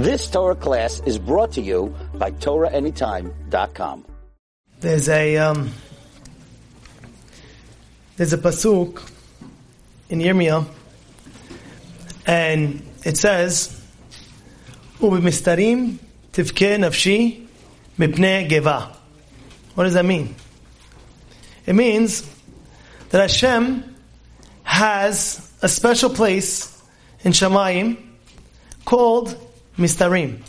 This Torah class is brought to you by TorahAnytime.com. There's a um, there's a pasuk in Yirmiyah, and it says, "Ubimistarim tivke nafshi mipnei geva." What does that mean? It means that Hashem has a special place in Shemayim called Mistarim.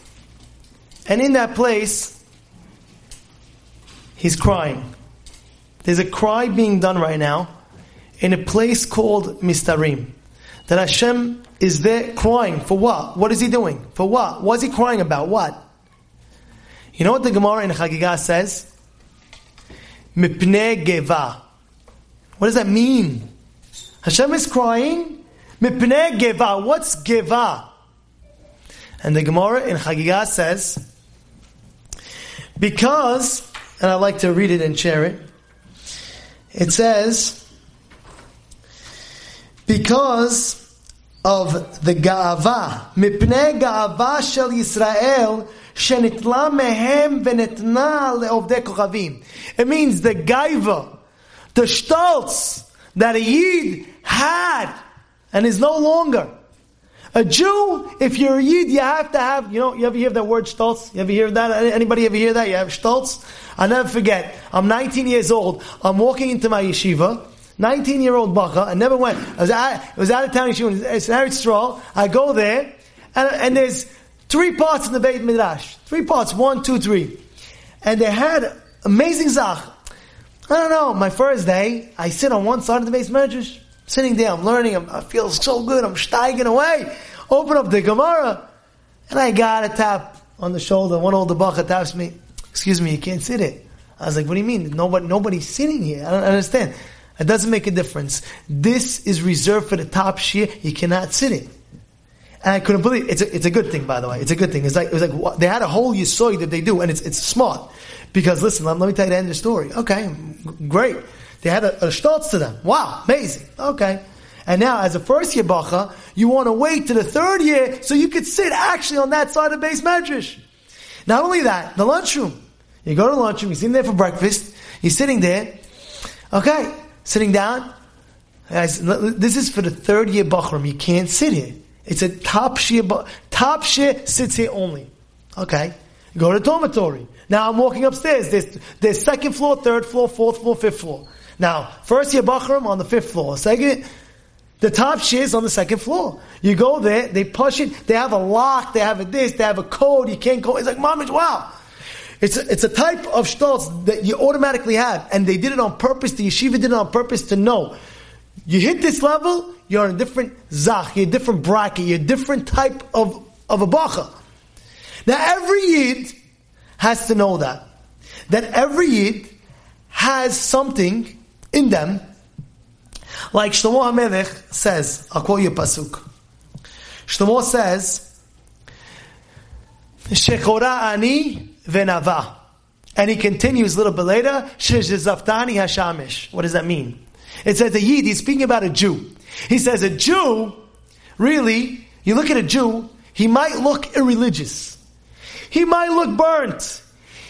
And in that place, he's crying. There's a cry being done right now in a place called Mistarim. That Hashem is there crying. For what? What is he doing? For what? What is he crying about? What? You know what the Gemara in Chagigah says? Mipnei geva. What does that mean? Hashem is crying. Mipnei geva. What's geva? And the Gemara in Chagigah says, because, and I like to read it and share it, it says, because of the ga'ava, mipnei ga'ava shel Yisrael, shenitla mehem v'netna le'ovdei kochavim. It means the gaiva, the stolz that a Yid had and is no longer. A Jew, if you're a Yid, you have to have, you know, you ever hear that word stolz? You ever hear that? Anybody ever hear that? You have stolz? I'll never forget. I'm 19 years old. I'm walking into my yeshiva. 19 year old bacha. I never went. I was, out, I was out of town yeshiva. It's an Eretz Stroll. I go there, and, and there's three parts in the Beit Midrash. Three parts. One, two, three. And they had amazing zach. I don't know. My first day, I sit on one side of the beis medrash sitting there, I'm learning, I'm, i feel so good, I'm steiging away. Open up the Gemara, and I got a tap on the shoulder. One older bacha taps me, excuse me, you can't sit it. I was like, what do you mean? Nobody, nobody's sitting here. I don't understand. It doesn't make a difference. This is reserved for the top shiur. You cannot sit it. And I couldn't believe it. it's a, it's a good thing, by the way. It's a good thing. It's like it was like they had a whole yisoy that they do, and it's it's smart because listen. Let me tell you the end of the story. Okay, great. They had a, a to them. Wow, amazing. Okay. And now, as a first year bacha, you want to wait to the third year so you could sit actually on that side of the beis medrash. Not only that, the lunchroom. You go to the lunchroom, you're sitting there for breakfast, you're sitting there, okay, sitting down. This is for the third year bachram. You can't sit here. It's a top shir, top shir sits here only. Okay. Go to dormitory. Now I'm walking upstairs. There's, there's second floor, third floor, fourth floor, fifth floor. Now, first year Bachram on the fifth floor. Second, the top shiz on the second floor. You go there, they push it, they have a lock, they have a this, they have a code, you can't go. It's like, mom, wow. It's a, it's a type of stolz that you automatically have. And they did it on purpose, the yeshiva did it on purpose to know. You hit this level, you're in a different zach, you're a different bracket, you're a different type of, of a bacha. Now every yid has to know that. That every yid has something in them, like Shlomo HaMelech says, I'll quote you a pasuk. Shlomo says, Shechora ani venava. And he continues a little bit later, Shezaftani hashamish. What does that mean? It says a Yid, he's speaking about a Jew. He says a Jew, really, you look at a Jew, he might look irreligious. He might look burnt.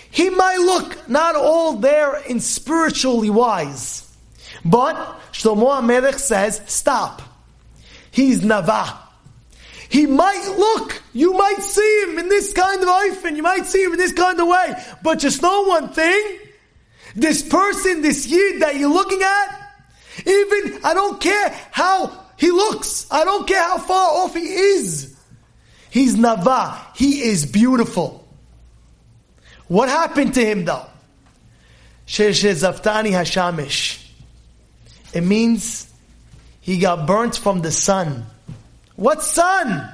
He might look not all there in spiritually wise. But Shlomo HaMelech says, stop. He's Nava. He might look, you might see him in this kind of life, and you might see him in this kind of way. But just know one thing, this person, this Yid that you're looking at, even, I don't care how he looks, I don't care how far off he is. He's Nava. He is beautiful. What happened to him though? She zaftani Hashamish. It means he got burnt from the sun. What sun?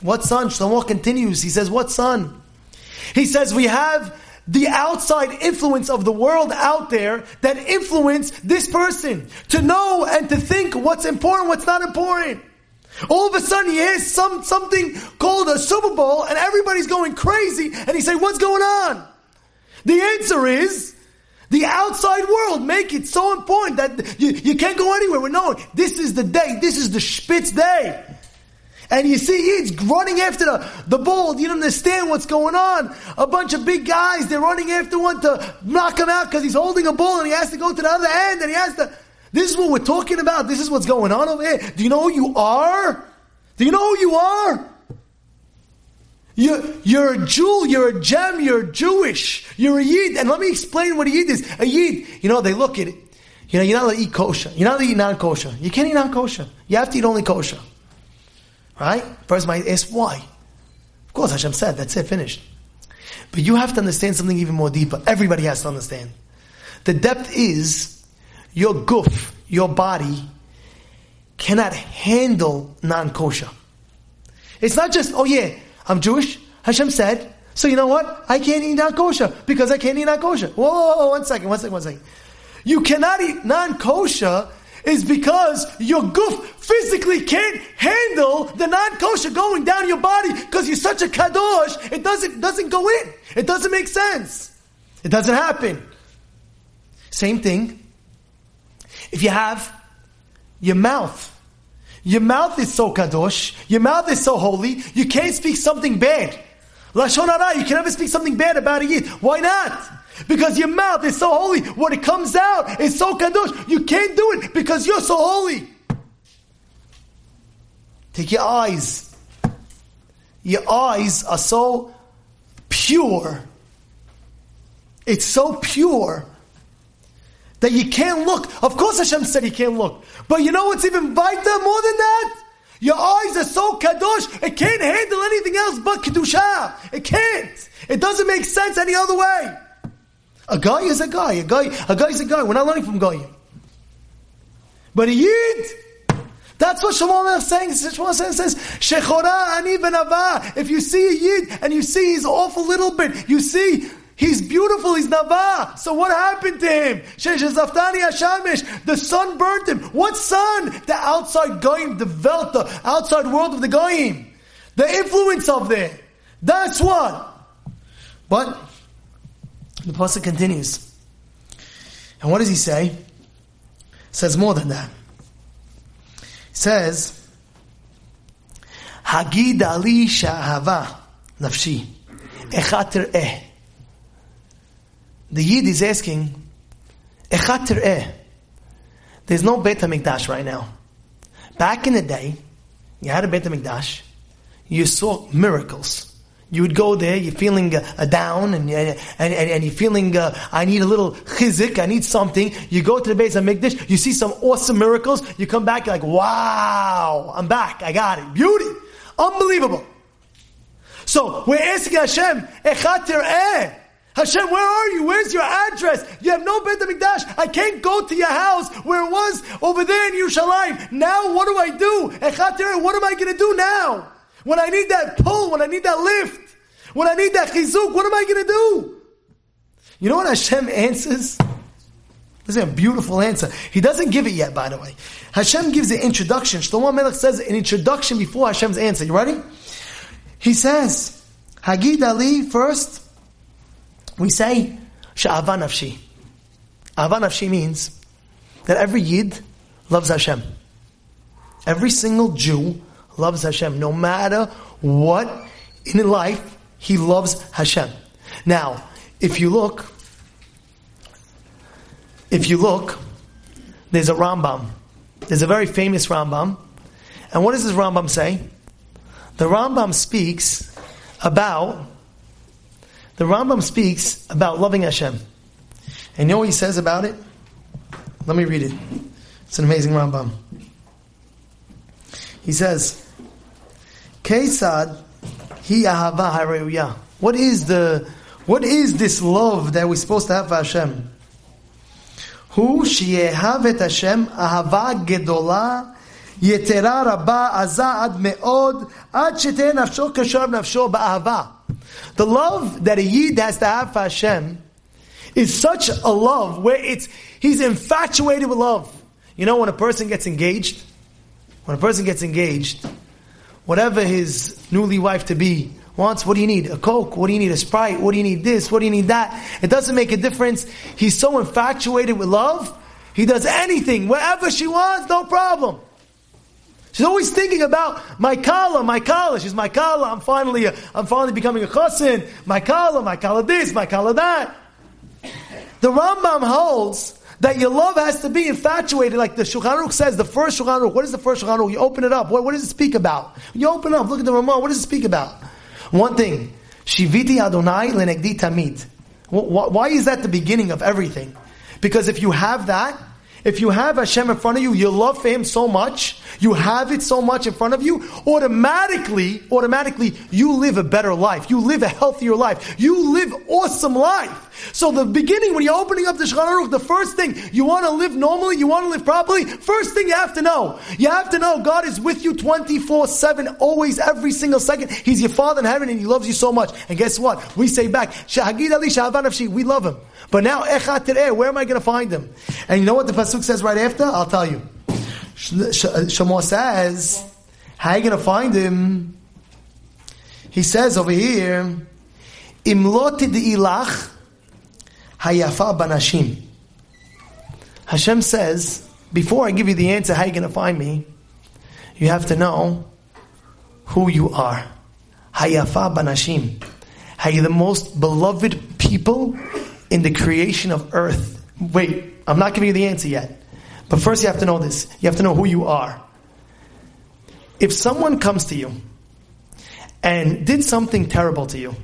What sun? Shlomo continues. He says, What sun? He says, We have the outside influence of the world out there that influence this person to know and to think what's important, what's not important. All of a sudden he hears some, something called a Super Bowl and everybody's going crazy and he say, what's going on? The answer is, the outside world make it so important that you, you can't go anywhere knowing this is the day, this is the Spitz day. And you see Yid's running after the, the bull. You don't understand what's going on. A bunch of big guys, they're running after one to knock him out because he's holding a bull and he has to go to the other end and he has to. This is what we're talking about. This is what's going on over here. Do you know who you are? Do you know who you are? You're, you're a Jew, you're a gem, you're Jewish, you're a Yid. And let me explain what a Yid is. A Yid, you know, they look at it. You know, you're not allowed to eat kosher. You're not allowed to eat non-kosher. You can't eat non-kosher. You have to eat only kosher. Right? First might ask why. Of course, Hashem said, that's it, finished. But you have to understand something even more deeper. Everybody has to understand. The depth is your goof, your body, cannot handle non-kosher. It's not just, oh yeah, I'm Jewish. Hashem said, so you know what? I can't eat non-kosher because I can't eat non-kosher. Whoa, whoa, whoa, one second, one second, one second. You cannot eat non-kosher is because your goof physically can't handle the non-kosher going down your body because you're such a kadosh. It doesn't, doesn't go in. It doesn't make sense. It doesn't happen. Same thing. If you have your mouth, your mouth is so kadosh, your mouth is so holy, you can't speak something bad. Lashon hara, you can never speak something bad about a yid. Why not? Because your mouth is so holy. What it comes out is so kadosh. You can't do it because you're so holy. Take your eyes. Your eyes are so pure. It's so pure that you can't look. Of course Hashem said you can't look. But you know what's even vital more than that? Your eyes are so kadosh, it can't handle anything else but kedusha. It can't. It doesn't make sense any other way. A guy is a guy. A guy, a guy is a guy. We're not learning from guy. But a Yid, that's what Shlomo is saying. Shlomo says, Shechora ani benava. If you see a Yid and you see he's off a little bit, you see He's beautiful, he's Nava. So what happened to him? The sun burnt him. What sun? The outside Goyim developed the outside world of the Goyim. The influence of there. That's what. But the pasuk continues. And what does he say? He says more than that. He says, Hagid ali sha'ahava nafshi echater eh. The Yid is asking. There's no Beit HaMikdash right now. Back in the day, you had a Beit HaMikdash, you saw miracles. You would go there, you're feeling uh, down, and, and, and, and, you're feeling, uh, I need a little chizik, I need something. You go to the Beis Mikdash, you see some awesome miracles, you come back, you're like, wow, I'm back, I got it. Beauty! Unbelievable! So, we're asking Hashem, eh. Hashem, where are you? Where's your address? You have no Beit HaMikdash. I can't go to your house where it was over there in Yerushalayim. Now what do I do? Echater, what am I going to do now? When I need that pull, when I need that lift? When I need that chizuk, what am I going to do? You know what Hashem answers? This is a beautiful answer. He doesn't give it yet, by the way. Hashem gives the introduction. Shlomo Melech says an introduction before Hashem's answer. You ready? He says, Hagid Ali first. We say, Sha'ava nafshi. Means that every Yid loves Hashem. Every single Jew loves Hashem, no matter what in life he loves Hashem. Now, if you look, if you look, there's a Rambam. There's a very famous Rambam. And what does this Rambam say? The Rambam speaks about the Rambam speaks about loving Hashem. And you know what he says about it? Let me read it. It's an amazing Rambam. He says, Kesad hi ahava hareuya. What is the what is this love that we're supposed to have for Hashem? Who sheyehavet Hashem ahava gedola yetera rabba aza ad meod ad sheten nafsho kasher nafsho ba'ahava. The love that a Yid has to have for Hashem is such a love where it's, he's infatuated with love. You know when a person gets engaged? When a person gets engaged, whatever his newly wife to be wants, what do you need? A Coke? What do you need? A Sprite? What do you need this? What do you need that? It doesn't make a difference. He's so infatuated with love, he does anything, wherever she wants, no problem. She's always thinking about my kala, my kala. She's my kala. I'm finally, a, I'm finally becoming a chassin. My kala, my kala this, my kala that. The Rambam holds that your love has to be infatuated, like the Shulchan Aruch says. The first Shulchan Aruch. What is the first Shulchan Aruch? You open it up. What, what does it speak about? You open up. Look at the Ramah. What does it speak about? One thing. Shiviti Adonai lenegdi tamid. Why is that the beginning of everything? Because if you have that, if you have Hashem in front of you, you love for Him so much, you have it so much in front of you, automatically, automatically, you live a better life. You live a healthier life. You live awesome life. So the beginning, when you're opening up the Shulchan Aruch, the first thing, you want to live normally, you want to live properly, first thing you have to know, you have to know God is with you 24-7, always, every single second. He's your Father in heaven and He loves you so much. And guess what? We say back, we love Him. But now, where am I going to find Him? And you know what the Pasuk says right after? I'll tell you. Shlomo says, how are you going to find him? He says over here, Imloti ilach hayafa banashim. Hashem says, before I give you the answer how are you going to find me, you have to know who you are. Hayafa banashim. How you're the most beloved people in the creation of earth. Wait, I'm not giving you the answer yet. But first you have to know this. You have to know who you are. If someone comes to you and did something terrible to you,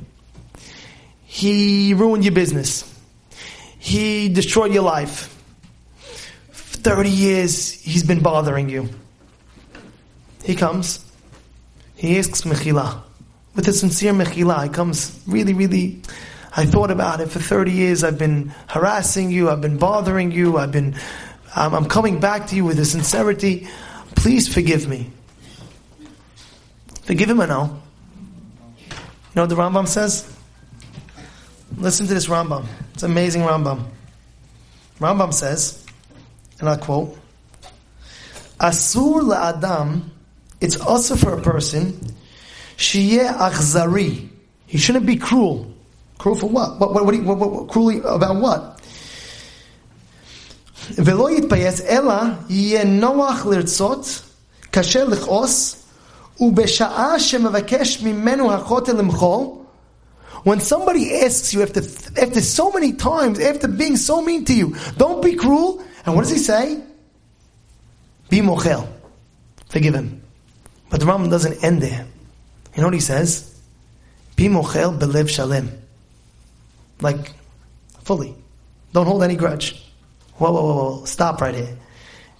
he ruined your business, he destroyed your life, 30 years he's been bothering you. He comes, he asks Mechila. With a sincere Mechila, he comes really, really, I thought about it for 30 years. I've been harassing you, I've been bothering you, I've been I'm, I'm coming back to you with a sincerity. Please forgive me. Forgive him or no? You know what the Rambam says? Listen to this Rambam. It's amazing Rambam. Rambam says, and I'll quote, Asur la'adam, it's also for a person, shiyeh achzari. He shouldn't be cruel. Cruel for what? What, what, what, what, what, cruelly about what? ולא יתפייס, אלא יהיה נוח לרצות, קשה לכעוס, ובשעה שמבקש ממנו הכותל למחול, when somebody asks you after, after so many times, after being so mean to you, don't be cruel. And what does he say? Be mochel. Forgive him. But the Rambam doesn't end there. You know what he says? Be mochel beliv shalem. Like, fully. Don't hold any grudge. Whoa, whoa, whoa, whoa, stop right here.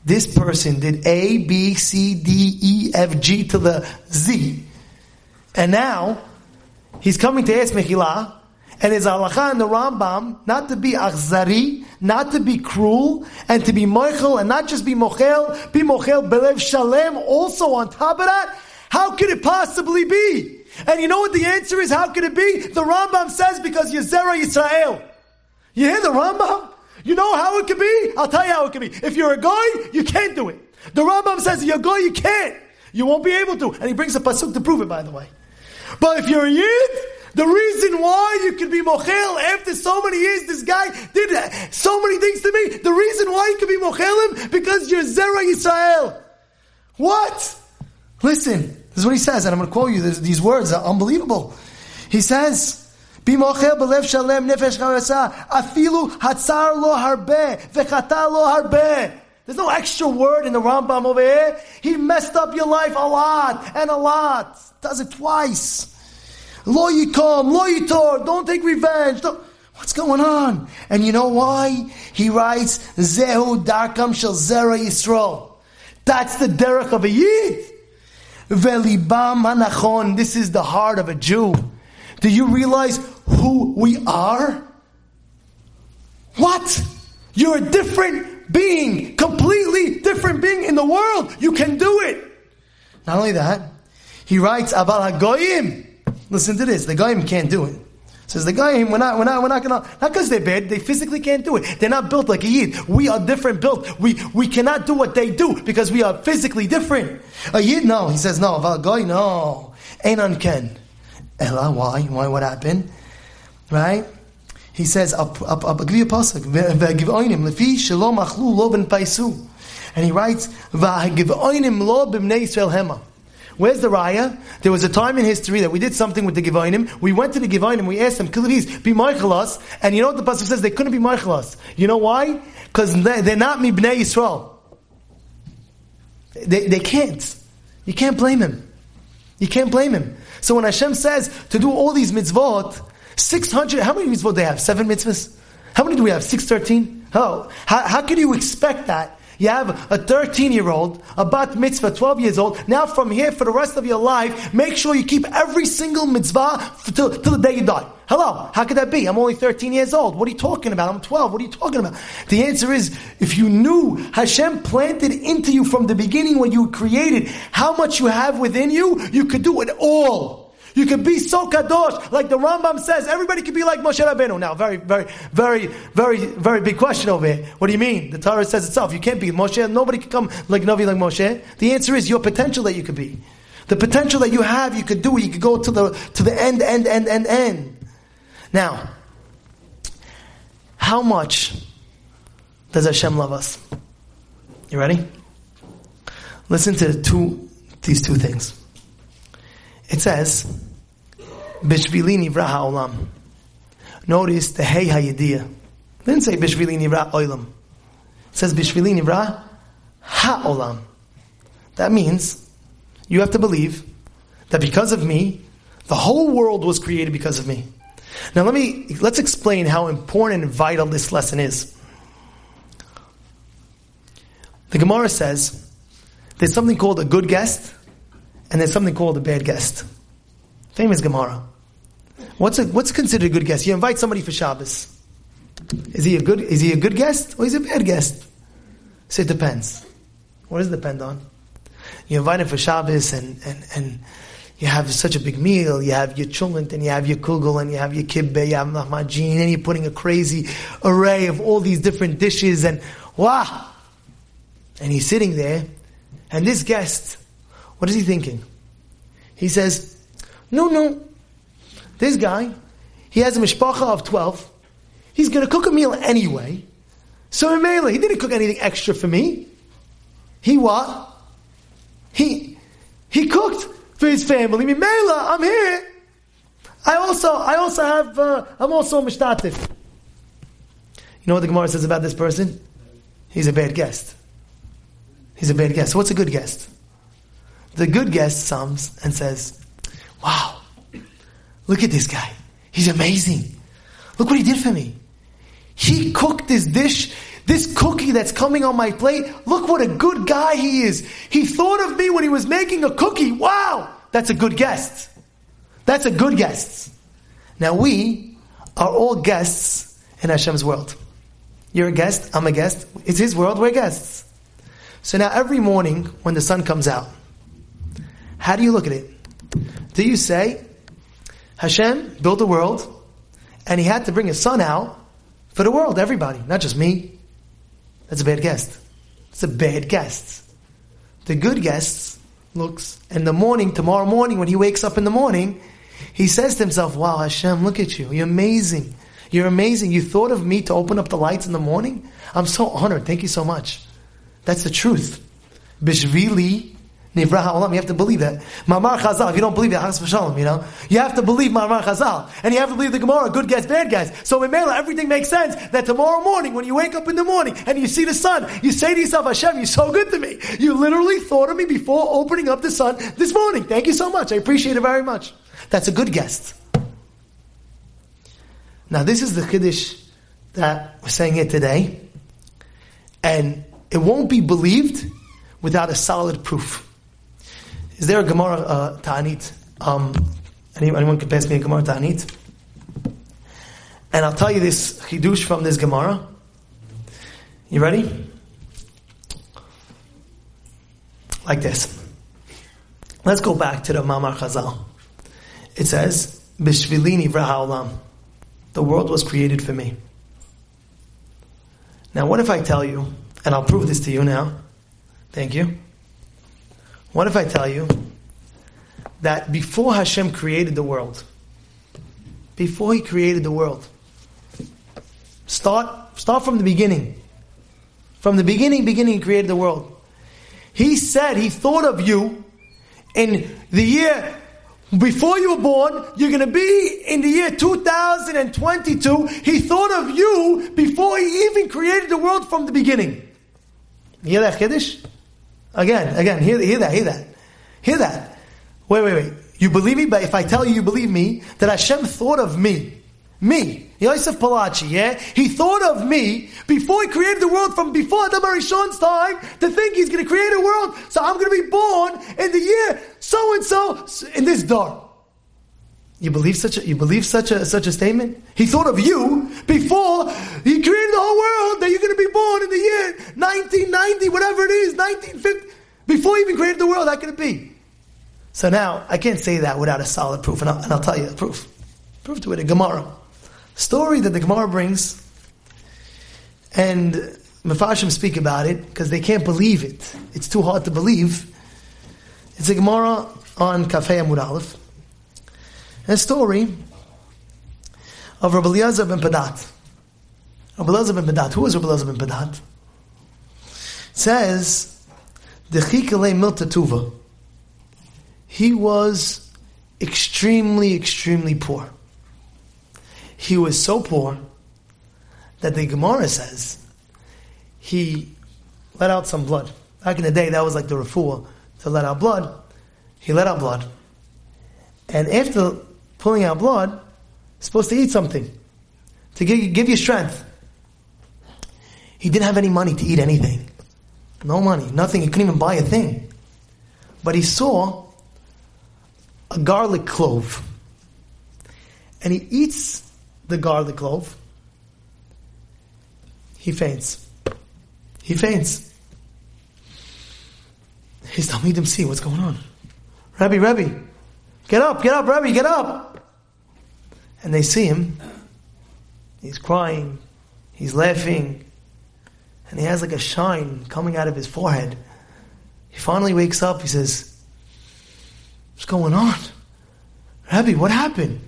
This person did A, B, C, D, E, F, G to the Z. And now, he's coming to ask Mechila, and his halacha in the Rambam, not to be achzari, not to be cruel, and to be mochel, and not just be mochel, be mochel belev shalem, also on top of that, how could it possibly be? And you know what the answer is? How could it be? The Rambam says because you're Zera Yisrael. You hear the Rambam? You know how it could be? I'll tell you how it could be. If you're a guy, you can't do it. The Rambam says you're a guy, you can't. You won't be able to. And he brings a pasuk to prove it, by the way. But if you're a yid, the reason why you could be mochel after so many years, this guy did so many things to me. The reason why you could be mochelim because you're zera Yisrael. What? Listen, this is what he says, and I'm going to quote you. These words are unbelievable. He says, shalem nefesh afilu lo harbe lo harbe." There's no extra word in the Rambam over here. He messed up your life a lot and a lot. Does it twice. Lo yikom, lo yitor. Don't take revenge. Don't. What's going on? And you know why? He writes, Zehu Darkam Shel Zera Yisrael. That's the derech of a Yid. Velibam hanachon. This is the heart of a Jew. Do you realize who we are? What? You're a different being, completely different being in the world. You can do it. Not only that, he writes about Hagoyim. Listen to this. The Goyim can't do it. Says the Goyim, we're not, we're not, we're not gonna, not because they're bad, they physically can't do it. They're not built like a Yid. We are different built. We, we cannot do what they do because we are physically different. A Yid, no. He says, no. About Goy, no. Einan can. Ella, why? Why? What happened? Right? He says, a lo ben paisu. and he writes, Where's the raya? There was a time in history that we did something with the Givoinim. We went to the Givoinim, we asked them, please be Michaelos. And you know what the Pasuk says? They couldn't be Michaelos. You know why? Because they're not Mibnei Yisrael. They, they can't. You can't blame him. You can't blame him. So when Hashem says to do all these mitzvot, 600, how many mitzvot do they have? Seven mitzvahs? How many do we have? 613? Oh, how, how can you expect that? You have a 13 year old, a bat mitzvah, 12 years old. Now from here for the rest of your life, make sure you keep every single mitzvah till, till the day you die. Hello, how could that be? I'm only 13 years old. What are you talking about? I'm 12. What are you talking about? The answer is, if you knew Hashem planted into you from the beginning when you were created, how much you have within you, you could do it all. You can be so kadosh, like the Rambam says. Everybody can be like Moshe Rabbeinu. Now, very, very, very, very, very big question over here. What do you mean? The Torah says itself. You can't be Moshe. Nobody can come like Navi like Moshe. The answer is your potential that you could be. The potential that you have, you could do. it. You could go to the to the end, end, end, end, end. Now, how much does Hashem love us? You ready? Listen to two these two things. It says, Bishvili nivra ha'olam. Notice the hey hayidiyah. Didn't say Bishvili nivra oilam. It says Bishvili nivra ha'olam. That means you have to believe that because of me, the whole world was created because of me. Now let me let's explain how important and vital this lesson is. The Gemara says there's something called a good guest and there's something called a bad guest. Famous Gemara. What's a, what's considered a good guest? You invite somebody for Shabbos. Is he a good is he a good guest or is he a bad guest? So it depends. What does it depend on? You invite him for Shabbos and, and, and you have such a big meal, you have your chulent and you have your kugel and you have your kibbe, you have mahmajin, and you're putting a crazy array of all these different dishes and wow! And he's sitting there and this guest what is he thinking? He says, no, no. This guy, he has a mishpacha of 12. He's going to cook a meal anyway. So in he didn't cook anything extra for me. He what? He, he cooked for his family. Mimela, I'm here. I also, I also have, uh, I'm also a mishtatif. You know what the Gemara says about this person? He's a bad guest. He's a bad guest. What's a good guest? The good guest comes and says, Wow, look at this guy. He's amazing. Look what he did for me. He cooked this dish, this cookie that's coming on my plate. Look what a good guy he is. He thought of me when he was making a cookie. Wow, that's a good guest. That's a good guest. Now we are all guests in Hashem's world. You're a guest, I'm a guest. It's His world, we're guests. So now every morning when the sun comes out, how do you look at it? Do you say, Hashem built the world, and he had to bring his son out for the world, everybody, not just me? That's a bad guest. It's a bad guest. The good guest looks, in the morning, tomorrow morning, when he wakes up in the morning, he says to himself, Wow, Hashem, look at you. You're amazing. You're amazing. You thought of me to open up the lights in the morning? I'm so honored. Thank you so much. That's the truth. Bishvili Nivra ha'olam, you have to believe that. Ma'amar Chazal, if you don't believe it, Has v'shalom, you know? You have to believe Ma'amar Chazal. And you have to believe the Gemara, good guys, bad guys. So in Mela, everything makes sense that tomorrow morning, when you wake up in the morning and you see the sun, you say to yourself, Hashem, you're so good to me. You literally thought of me before opening up the sun this morning. Thank you so much. I appreciate it very much. That's a good guest. Now this is the Chiddush that we're saying here today. And it won't be believed without a solid proof. Is there a Gemara uh, Ta'anit? Um, anyone, can pass me a Gemara Ta'anit? And I'll tell you this Hidush from this Gemara. You ready? Like this. Let's go back to the Mamar Chazal. It says, Bishvilini Olam. The world was created for me. Now, what if I tell you, and I'll prove this to you now. Thank you. What if I tell you that before Hashem created the world, before He created the world, start, start from the beginning. From the beginning, beginning, he created the world. He said he thought of you in the year before you were born, you're going to be in the year 2022. He thought of you before he even created the world from the beginning. You hear that, Chiddush? Again, again, hear, hear that, hear that. Hear that. Wait, wait, wait. You believe me? But if I tell you you believe me, that Hashem thought of me. Me. Yosef Palachi, yeah? He thought of me before he created the world from before Adam Arishon's time to think he's going to create a world. So I'm going to be born in the year so and so in this door. You believe such a, you believe such a, such a statement? He thought of you before he created the whole world that you're going to be born in the year 1990, whatever it is, 1950. Before he even created the world, how can it be? So now, I can't say that without a solid proof, and I'll, and I'll tell you the proof. Proof to it, a Gemara story that the Gemara brings, and Mepharshim speak about it because they can't believe it. It's too hard to believe. It's a Gemara on Kafei Amud Aleph. A story of Rabbi Eliezer ben Padat. Rabbi Eliezer ben Padat. Who is Rabbi Eliezer ben Padat? It says, Dechikale Milta Tuva. He was extremely, extremely poor. He was so poor that the Gemara says he let out some blood. Back in the day, that was like the refuah to let out blood. He let out blood. And after pulling out blood, supposed to eat something to give, give you strength. He didn't have any money to eat anything. No money, nothing. He couldn't even buy a thing. But he saw a garlic clove. And he eats the garlic clove, he faints. He faints. His Talmidim see what's going on. Rabbi, Rabbi, get up, get up, Rabbi, get up. And they see him. He's crying. He's laughing. And he has like a shine coming out of his forehead. He finally wakes up. He says, What's going on? Rabbi, what happened?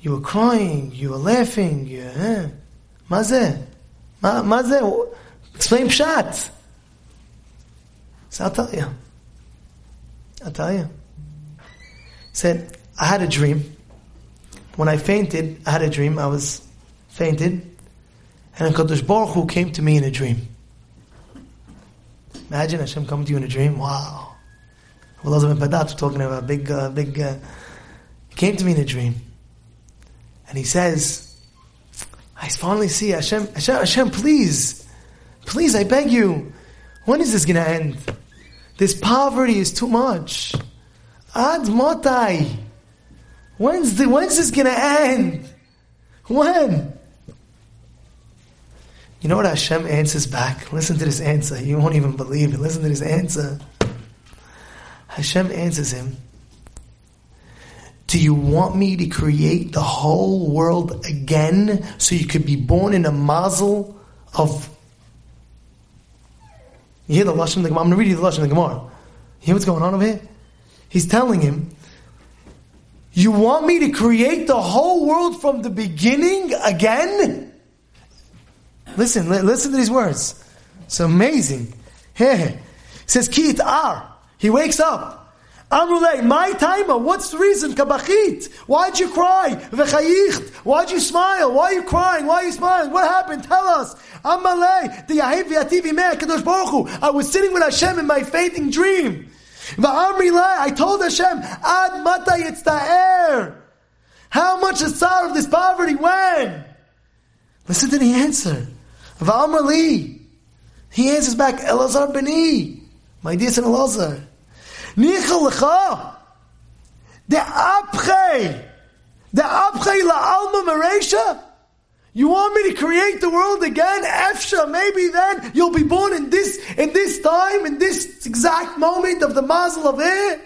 You were crying, you were laughing, you, eh? Mazeh? Explain pshat. So I'll tell you. I'll tell you. He said, I had a dream. When I fainted, I had a dream. I was fainted. And Kadosh Baruch Hu came to me in a dream. Imagine Hashem coming to you in a dream. Wow. Those of Padat talking about big, uh, big. Uh, he came to me in a dream. And he says, I finally see Hashem, Hashem, Hashem, please, please, I beg you, when is this going to end? This poverty is too much. Ad motai. When's, the, when's this going to end? When? You know what Hashem answers back? Listen to this answer. You won't even believe it. Listen to this answer. Hashem answers him. Do you want me to create the whole world again so you could be born in a mazel of. You hear the Lashon? I'm going to read you the Lashon of the Gemara. You hear what's going on over here? He's telling him, You want me to create the whole world from the beginning again? Listen, listen to these words. It's amazing. He says, Keith ar. He wakes up. Amrulay, my timer, what's the reason? Kabachit. Why'd you cry? V'chayicht. Why'd you smile? Why are you crying? Why are you smiling? What happened? Tell us. Amalei, the Yahiv Yativi Meh, Kadosh Baruch. I was sitting with Hashem in my fainting dream. I told Hashem, Ad mata yitzta'er. How much is sorrow of this poverty? When? Listen to the answer. V'amrali. He answers back, Elazar Beni. My dear son Elazar. Nichel lecha. The apche. The apche la alma maresha. You want me to create the world again? Efsha, maybe then you'll be born in this, in this time, in this exact moment of the mazel of it.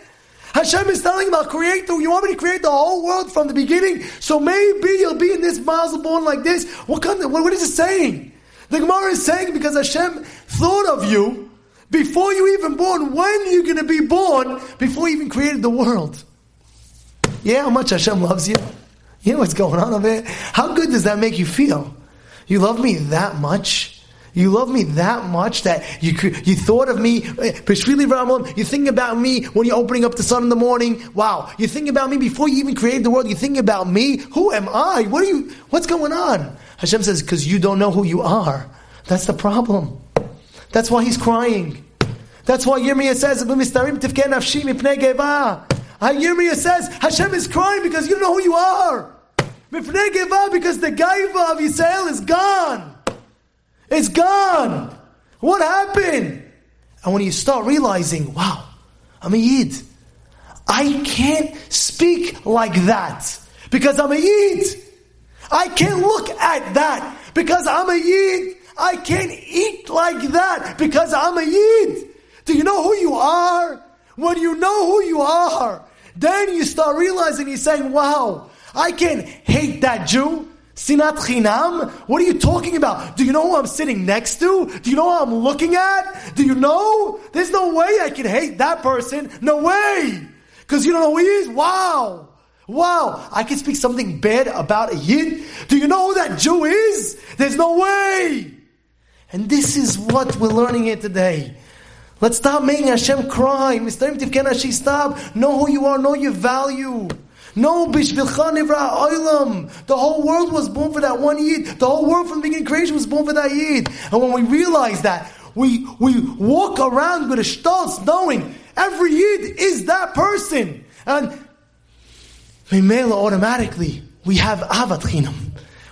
Hashem is telling him, I'll create the, you want me to create the whole world from the beginning? So maybe you'll be in this mazel born like this. What kind of, what, what is it saying? The Gemara is saying because Hashem thought of you, before you even born, when you're going to be born, before you even created the world. Yeah, how much Hashem loves you. You know what's going on over here? How good does that make you feel? You love me that much? You love me that much that you you thought of me. Eh, Ramon. You think about me when you're opening up the sun in the morning. Wow, you think about me before you even created the world. You think about me. Who am I? What are you? What's going on? Hashem says because you don't know who you are. That's the problem. That's why he's crying. That's why Yirmiyah says, uh, Yirmiyah says, Hashem is crying because you don't know who you are. Because the gaiva of Yisrael is gone. It's gone. What happened? And when you start realizing, wow, I'm a Yid. I can't speak like that because I'm a Yid. I can't look at that because I'm a Yid. I can't eat like that because I'm a Yid. Do you know who you are? When you know who you are, then you start realizing you're saying, wow, I can't hate that Jew. Sinat chinam? What are you talking about? Do you know who I'm sitting next to? Do you know who I'm looking at? Do you know? There's no way I can hate that person. No way! Because you don't know who he is? Wow! Wow! I can speak something bad about a Yid? Do you know who that Jew is? There's no way! And this is what we're learning here today. Let's stop making Hashem cry. Mr. Tivken stop. Know who you are, know your value. No, Bishvilcha Nivra Oilam. The whole world was born for that one Yid. The whole world from the beginning creation was born for that Yid. And when we realize that, we, we walk around with a stolz knowing every Yid is that person. And Mimela automatically, we have Ahavat Chinam.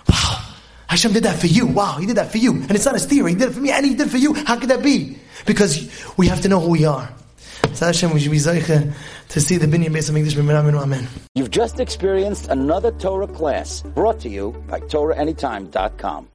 Wow. Hashem did that for you. Wow, He did that for you. And it's not a theory. He did it for me and He did it for you. How could that be? Because we have to know who we are. Hashem, we should be zeiche to see the binyan base of. Amen. You've just experienced another Torah class brought to you by TorahAnytime.com.